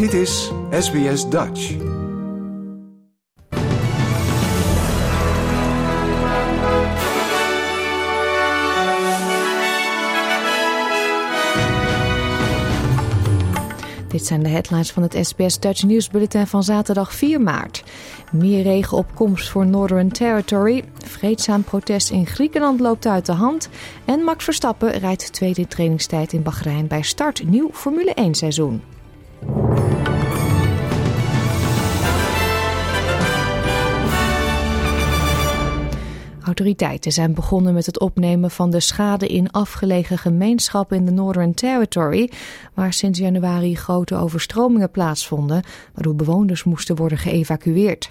Dit is SBS Dutch. Dit zijn de headlines van het SBS Dutch Nieuwsbulletin van zaterdag 4 maart. Meer regenopkomst voor Northern Territory. Vreedzaam protest in Griekenland loopt uit de hand. En Max Verstappen rijdt tweede trainingstijd in Bahrein bij start nieuw Formule 1 seizoen. Autoriteiten zijn begonnen met het opnemen van de schade in afgelegen gemeenschappen in de Northern Territory, waar sinds januari grote overstromingen plaatsvonden, waardoor bewoners moesten worden geëvacueerd.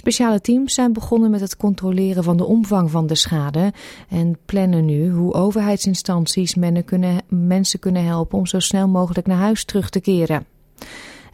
Speciale teams zijn begonnen met het controleren van de omvang van de schade en plannen nu hoe overheidsinstanties mensen kunnen helpen om zo snel mogelijk naar huis terug te keren.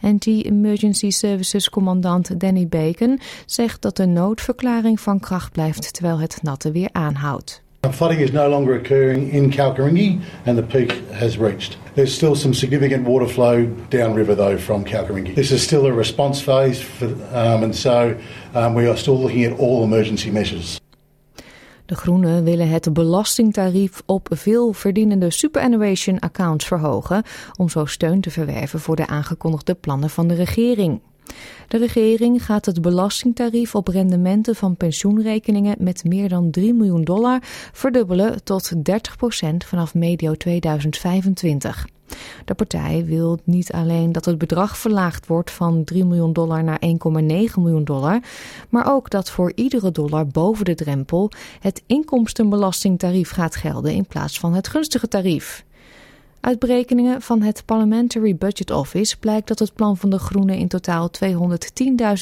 Anti-Emergency Services commandant Danny Bacon zegt dat de noodverklaring van kracht blijft terwijl het natte weer aanhoudt. Flooding is no longer occurring in Kalkaringi and the peak has reached. There's still some significant water flow downriver though from Kalkaringi. This is still a response phase for, um, and so um, we are still looking at all emergency measures. De Groenen willen het belastingtarief op veel verdienende superannuation accounts verhogen om zo steun te verwerven voor de aangekondigde plannen van de regering. De regering gaat het belastingtarief op rendementen van pensioenrekeningen met meer dan 3 miljoen dollar verdubbelen tot 30% vanaf medio 2025. De partij wil niet alleen dat het bedrag verlaagd wordt van 3 miljoen dollar naar 1,9 miljoen dollar, maar ook dat voor iedere dollar boven de drempel het inkomstenbelastingtarief gaat gelden in plaats van het gunstige tarief. Uit berekeningen van het Parliamentary Budget Office blijkt dat het plan van de Groenen in totaal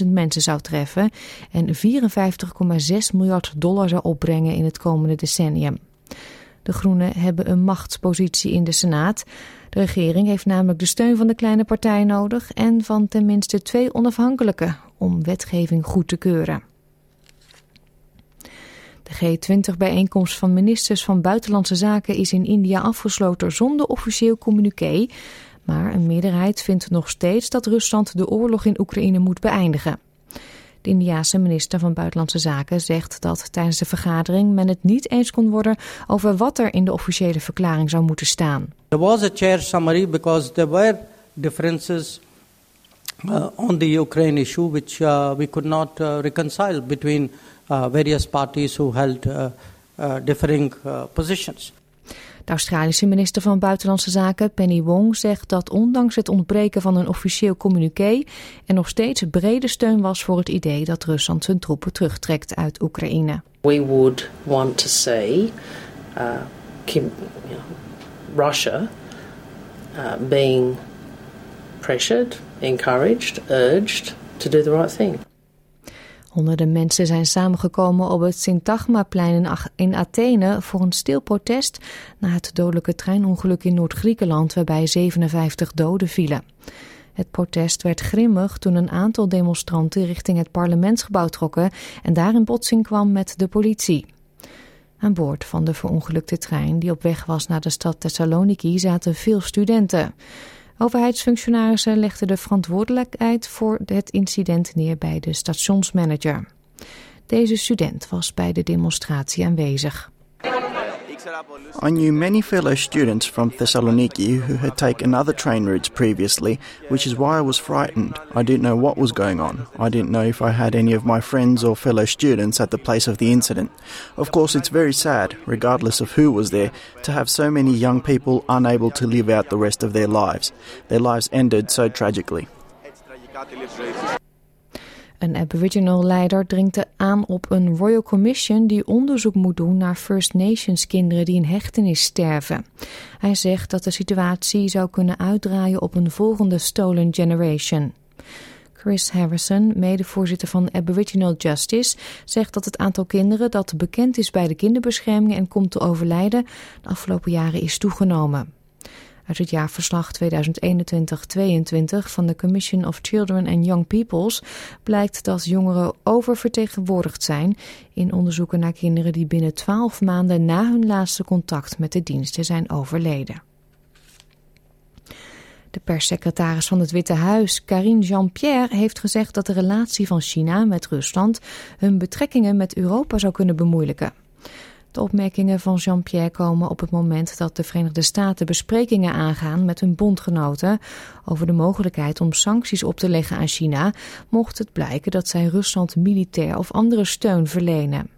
210.000 mensen zou treffen en 54,6 miljard dollar zou opbrengen in het komende decennium. De Groenen hebben een machtspositie in de Senaat. De regering heeft namelijk de steun van de kleine partij nodig en van tenminste twee onafhankelijke om wetgeving goed te keuren. De G20-bijeenkomst van ministers van Buitenlandse Zaken is in India afgesloten zonder officieel communiqué. Maar een meerderheid vindt nog steeds dat Rusland de oorlog in Oekraïne moet beëindigen. De Indiase minister van Buitenlandse Zaken zegt dat tijdens de vergadering men het niet eens kon worden over wat er in de officiële verklaring zou moeten staan. There was a chair summary because there were differences uh, on the Ukraine issue which uh, we could not uh, reconcile between various parties who held uh, uh, differing positions. De Australische minister van Buitenlandse Zaken, Penny Wong, zegt dat ondanks het ontbreken van een officieel communiqué er nog steeds brede steun was voor het idee dat Rusland zijn troepen terugtrekt uit Oekraïne. We would want to see uh, Kim, Russia uh, being pressured, encouraged, urged to do the right thing. Honderden mensen zijn samengekomen op het Syntagmaplein in Athene voor een stil protest na het dodelijke treinongeluk in Noord-Griekenland waarbij 57 doden vielen. Het protest werd grimmig toen een aantal demonstranten richting het parlementsgebouw trokken en daar in botsing kwam met de politie. Aan boord van de verongelukte trein die op weg was naar de stad Thessaloniki zaten veel studenten. Overheidsfunctionarissen legden de verantwoordelijkheid voor het incident neer bij de stationsmanager. Deze student was bij de demonstratie aanwezig. I knew many fellow students from Thessaloniki who had taken other train routes previously, which is why I was frightened. I didn't know what was going on. I didn't know if I had any of my friends or fellow students at the place of the incident. Of course, it's very sad, regardless of who was there, to have so many young people unable to live out the rest of their lives. Their lives ended so tragically. Een Aboriginal-leider dringt aan op een Royal Commission die onderzoek moet doen naar First Nations kinderen die in hechtenis sterven. Hij zegt dat de situatie zou kunnen uitdraaien op een volgende Stolen Generation. Chris Harrison, medevoorzitter van Aboriginal Justice, zegt dat het aantal kinderen dat bekend is bij de kinderbescherming en komt te overlijden de afgelopen jaren is toegenomen. Uit het jaarverslag 2021-22 van de Commission of Children and Young Peoples blijkt dat jongeren oververtegenwoordigd zijn in onderzoeken naar kinderen die binnen 12 maanden na hun laatste contact met de diensten zijn overleden. De perssecretaris van het Witte Huis, Karine Jean-Pierre, heeft gezegd dat de relatie van China met Rusland hun betrekkingen met Europa zou kunnen bemoeilijken. De opmerkingen van Jean-Pierre komen op het moment dat de Verenigde Staten besprekingen aangaan met hun bondgenoten over de mogelijkheid om sancties op te leggen aan China, mocht het blijken dat zij Rusland militair of andere steun verlenen.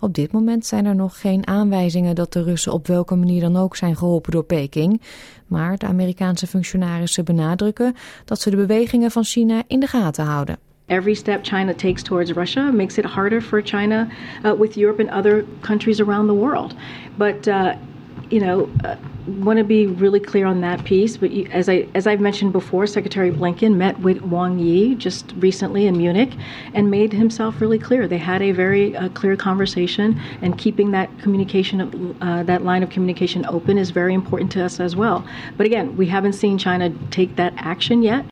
Op dit moment zijn er nog geen aanwijzingen dat de Russen op welke manier dan ook zijn geholpen door Peking. Maar de Amerikaanse functionarissen benadrukken dat ze de bewegingen van China in de gaten houden. Every step China takes towards Russia makes it harder for China uh, with Europe and other countries around the world. But uh, you know, uh, want to be really clear on that piece. But you, as I as I've mentioned before, Secretary Blinken met with Wang Yi just recently in Munich and made himself really clear. They had a very uh, clear conversation, and keeping that communication, uh, that line of communication open, is very important to us as well. But again, we haven't seen China take that action yet.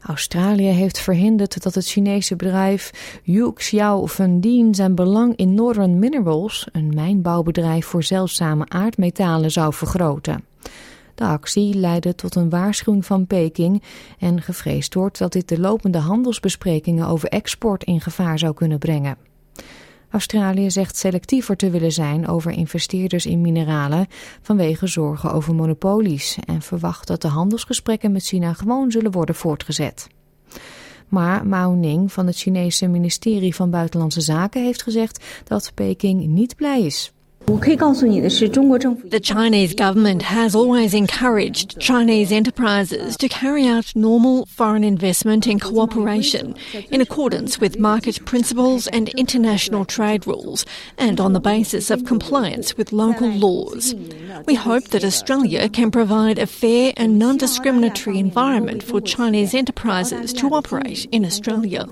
Australië heeft verhinderd dat het Chinese bedrijf Yuxiao Fundin zijn belang in Northern Minerals, een mijnbouwbedrijf voor zeldzame aardmetalen, zou vergroten. De actie leidde tot een waarschuwing van Peking en gevreesd wordt dat dit de lopende handelsbesprekingen over export in gevaar zou kunnen brengen. Australië zegt selectiever te willen zijn over investeerders in mineralen vanwege zorgen over monopolies en verwacht dat de handelsgesprekken met China gewoon zullen worden voortgezet. Maar Mao Ning van het Chinese ministerie van Buitenlandse Zaken heeft gezegd dat Peking niet blij is The Chinese government has always encouraged Chinese enterprises to carry out normal foreign investment and cooperation in accordance with market principles and international trade rules and on the basis of compliance with local laws. We hope that Australia can provide a fair and non discriminatory environment for Chinese enterprises to operate in Australia.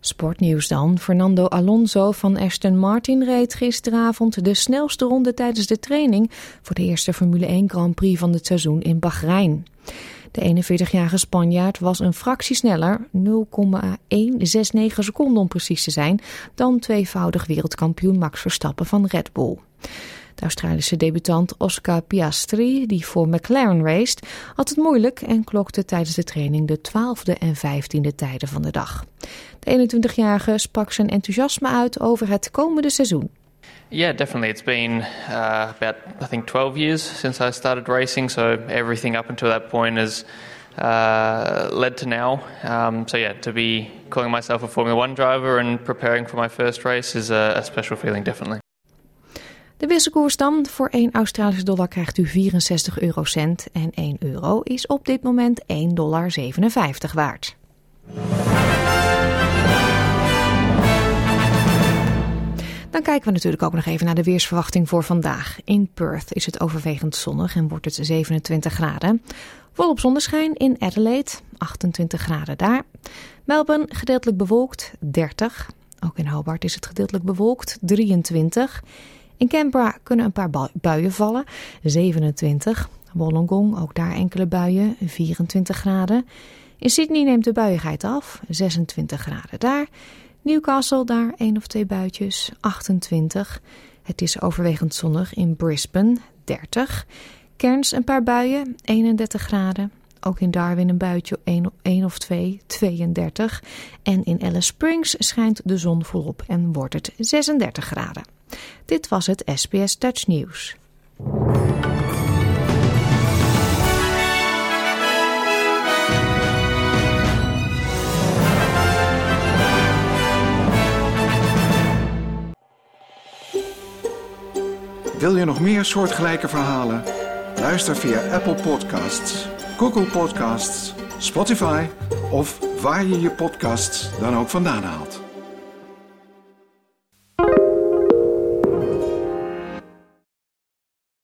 Sportnieuws dan. Fernando Alonso van Aston Martin reed gisteravond de snelste ronde tijdens de training voor de eerste Formule 1 Grand Prix van het seizoen in Bahrein. De 41-jarige Spanjaard was een fractie sneller, 0,169 seconden om precies te zijn, dan tweevoudig wereldkampioen Max Verstappen van Red Bull. De Australische debutant Oscar Piastri, die voor McLaren raced, had het moeilijk en klokte tijdens de training de 12e en 15e tijden van de dag. De 21-jarige sprak zijn enthousiasme uit over het komende seizoen. Yeah, definitely. It's been uh, about, I think, 12 years since I started racing, so everything up until that point has uh, led to now. Um, so, yeah, to be calling myself a Formula One driver and preparing for my first race is a, a special feeling, definitely. De wisselkoers dan. Voor 1 Australische dollar krijgt u 64 eurocent en 1 euro is op dit moment 1,57 dollar waard. Dan kijken we natuurlijk ook nog even naar de weersverwachting voor vandaag. In Perth is het overwegend zonnig en wordt het 27 graden. Volop zonneschijn in Adelaide, 28 graden daar. Melbourne gedeeltelijk bewolkt, 30. Ook in Hobart is het gedeeltelijk bewolkt, 23. In Canberra kunnen een paar buien vallen, 27. Wollongong, ook daar enkele buien, 24 graden. In Sydney neemt de buiigheid af, 26 graden daar. Newcastle, daar één of twee buitjes, 28. Het is overwegend zonnig in Brisbane, 30. Cairns een paar buien, 31 graden. Ook in Darwin een buitje, 1 of 2, 32. En in Alice Springs schijnt de zon volop en wordt het 36 graden. Dit was het SBS Dutch News. Wil je nog meer soortgelijke verhalen? Luister via Apple Podcasts, Google Podcasts, Spotify of waar je je podcasts dan ook vandaan haalt.